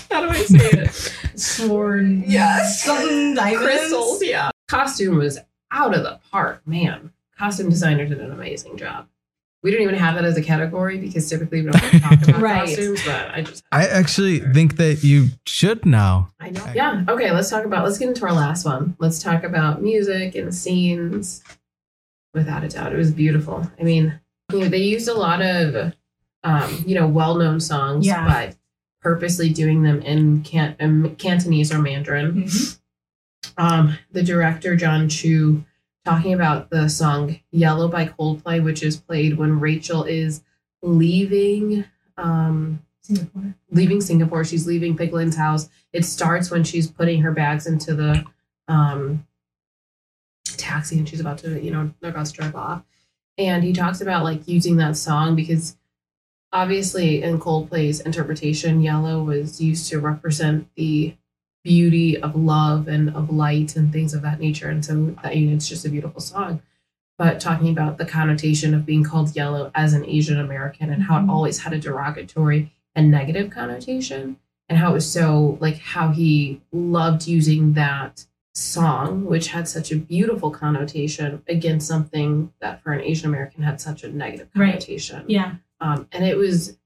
how do i say it Sword. Yes. Something diamonds. crystals. Yeah. Costume was out of the park, man. Costume designer did an amazing job. We don't even have that as a category because typically we don't talk about Right. costumes. But I just I actually think that you should now. I know. Yeah. Okay. Let's talk about. Let's get into our last one. Let's talk about music and scenes. Without a doubt, it was beautiful. I mean, you know, they used a lot of, um, you know, well-known songs, Yeah. but purposely doing them in can- um, Cantonese or Mandarin. Mhm. Um, the director John Chu talking about the song "Yellow" by Coldplay, which is played when Rachel is leaving. Um, Singapore. leaving Singapore. She's leaving Peik Lin's house. It starts when she's putting her bags into the um, taxi and she's about to, you know, they're about to drive off. And he talks about like using that song because obviously in Coldplay's interpretation, yellow was used to represent the beauty of love and of light and things of that nature. And so that you know, it's just a beautiful song. But talking about the connotation of being called yellow as an Asian American and how it Mhm. always had a derogatory and negative connotation and how it was so like how he loved using that song which had such a beautiful connotation against something that for an asian american had such a negative Right. connotation Yeah. um, and it was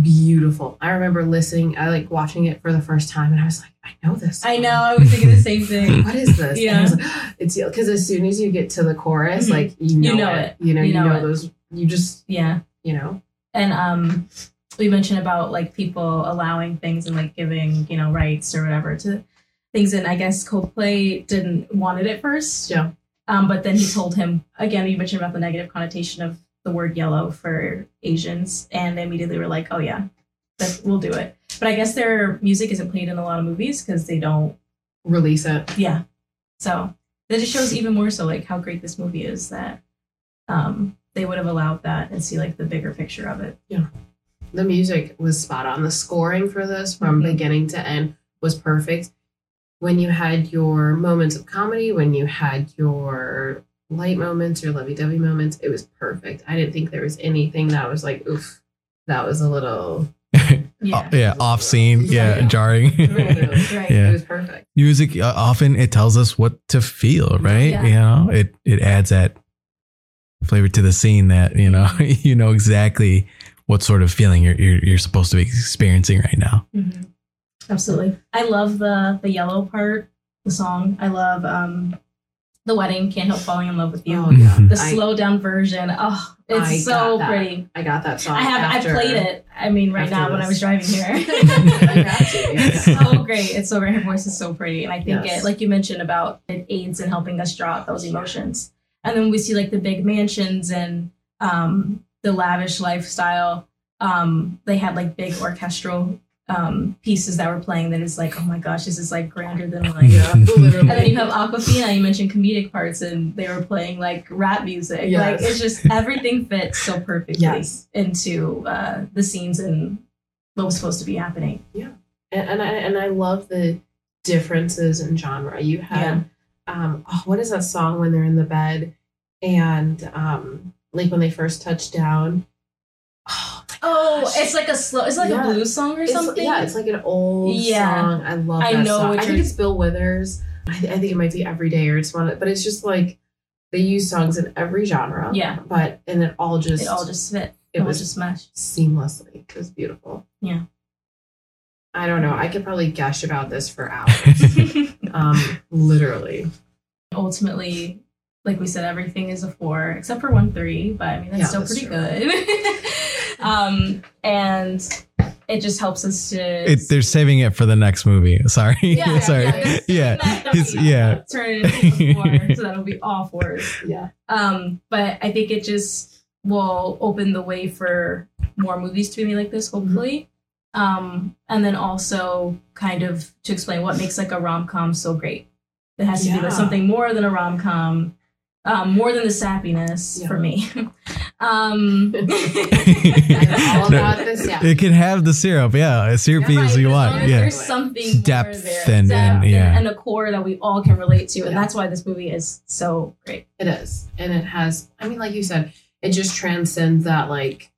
beautiful i remember listening i like watching it for the first time and i was like i know this I know. I was thinking the same thing. what is this? Yeah. like, it's because as soon as you get to the chorus, Mhm. like you know, You know it. it. You know, You you, know know, those. You just, Yeah. you know, And um, we mentioned about like people allowing things and like giving you know rights or whatever to things, and I guess Coldplay didn't want it at first. Yeah. Um, but then he told him again. You mentioned about the negative connotation of the word yellow for Asians, and they immediately were like, "Oh yeah, that we'll do it." But I guess their music isn't played in a lot of movies because they don't. release it. Yeah. So that just shows even more so like how great this movie is that um they would have allowed that and see like the bigger picture of it. Yeah, the music was spot on. The scoring for this, from Mhm. beginning to end, was perfect. When you had your moments of comedy, when you had your light moments, or lovey-dovey moments, it was perfect. I didn't think there was anything that was like, oof, that was a little. Yeah. yeah, off scene. Yeah, Yeah. jarring. Right. Yeah. It was perfect. Music uh, often it tells us what to feel, right? Yeah. You know, it it adds that flavor to the scene that you know you know exactly what sort of feeling you're you're, you're supposed to be experiencing right now. Mhm. Absolutely. I love the the yellow part, the song. I love um the wedding, can't help falling in love with you. Oh yeah, the I- slow down version. Oh, it's I so pretty. I got that song. I have after- I played it. I mean right after now when I was driving here. I got you, it's so great. It's so great. Her voice is so pretty. And I think Yes. it like you mentioned about it aids in helping us draw out those emotions. And then we see like the big mansions and um the lavish lifestyle. Um they had like big orchestral um pieces that were playing that is like, oh my gosh, this is like grander than like Yeah, and then you have Awkwafina, you mentioned comedic parts, and they were playing like rap music. Like it's just everything fits so perfectly Yes. into uh, the scenes and what was supposed to be happening. Yeah, and, and I and I love the differences in genre. You had um oh, what is that song when they're in the bed and um like when they first touch down. Oh, my Oh, gosh. it's like a slow. It's like Yeah. a blues song or It's- something. Yeah, it's like an old Yeah. song. I love I that know song. I think it's Bill Withers. I, th- I think it might be Every Day or it's one of, but it's just like they use songs in every genre. Yeah. But and it all just it all just fit. it It was just meshed. seamlessly. It was beautiful. Yeah. I don't know. I could probably gush about this for hours. um, literally. Ultimately, like we said, everything is a four except for one three, but I mean that's Yeah, still that's pretty true. good. um, and it just helps us to. It, they're saving it for the next movie. Sorry, Yeah, sorry. yeah, Yeah, That- that His- yeah. turn it into four, so that'll be all fours. Yeah. Um, but I think it just will open the way for more movies to be made like this, hopefully. Um, and then also kind of to explain what makes like a rom com so great. It has to be like something more than a rom com, um, more than the sappiness Yeah. for me. um, all about this. Yeah. It can have the syrup, yeah, as syrupy Right, as you want. Yeah, There's something Depth more there. and- and- yeah. and a core that we all can relate to, and Yeah. that's why this movie is so great. It is. And it has, I mean, like you said, it just transcends that like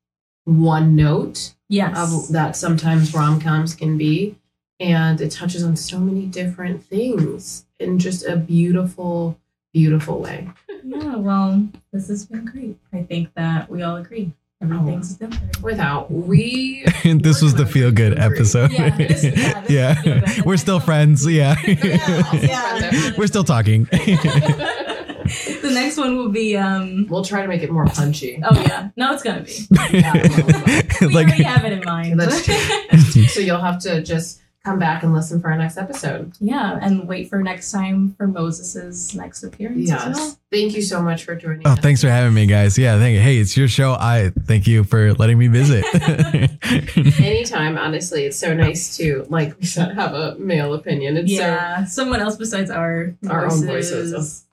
one note Yes. of that sometimes rom coms can be. And it touches on so many different things in just a beautiful, beautiful way. yeah. Well, this has been great. I think that we all agree. everything's good. Without we this was the feel good episode. Yeah, this- yeah, this Yeah. is good. We're still friends. Yeah. Yeah. We're still talking. the next one will be um we'll try to make it more punchy. oh yeah. No, it's gonna be. We like already have it in mind. That's So you'll have to just come back and listen for our next episode. yeah, and wait for next time for Moses's next appearance as well. Yes. Thank you so much for joining Oh, us. thanks for having me, guys. Yeah, thank you. Hey, it's your show. I thank you for letting me visit. Anytime, honestly, it's so nice to, like we said, have a male opinion. It's Yeah, someone else besides our so our own voices.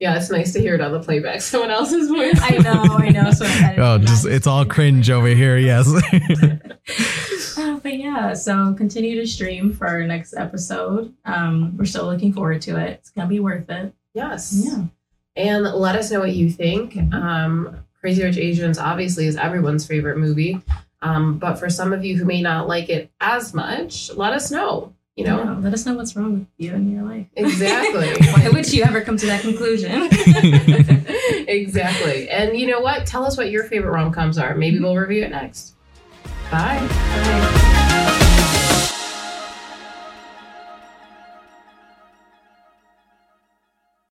Yeah, it's nice to hear it on the playback. Someone else's voice. I know, I know. So I oh, just it's all cringe over here. Yes. But yeah, so continue to stream for our next episode. Um, we're still looking forward to it. It's gonna be worth it. Yes. Yeah. And let us know what you think. Um, Crazy Rich Asians obviously is everyone's favorite movie. Um, but for some of you who may not like it as much, let us know. You know? Yeah, let us know what's wrong with you in your life. Exactly. Why would you ever come to that conclusion? exactly. And you know what? Tell us what your favorite rom coms are. Maybe we'll review it next. Bye. Bye. Bye.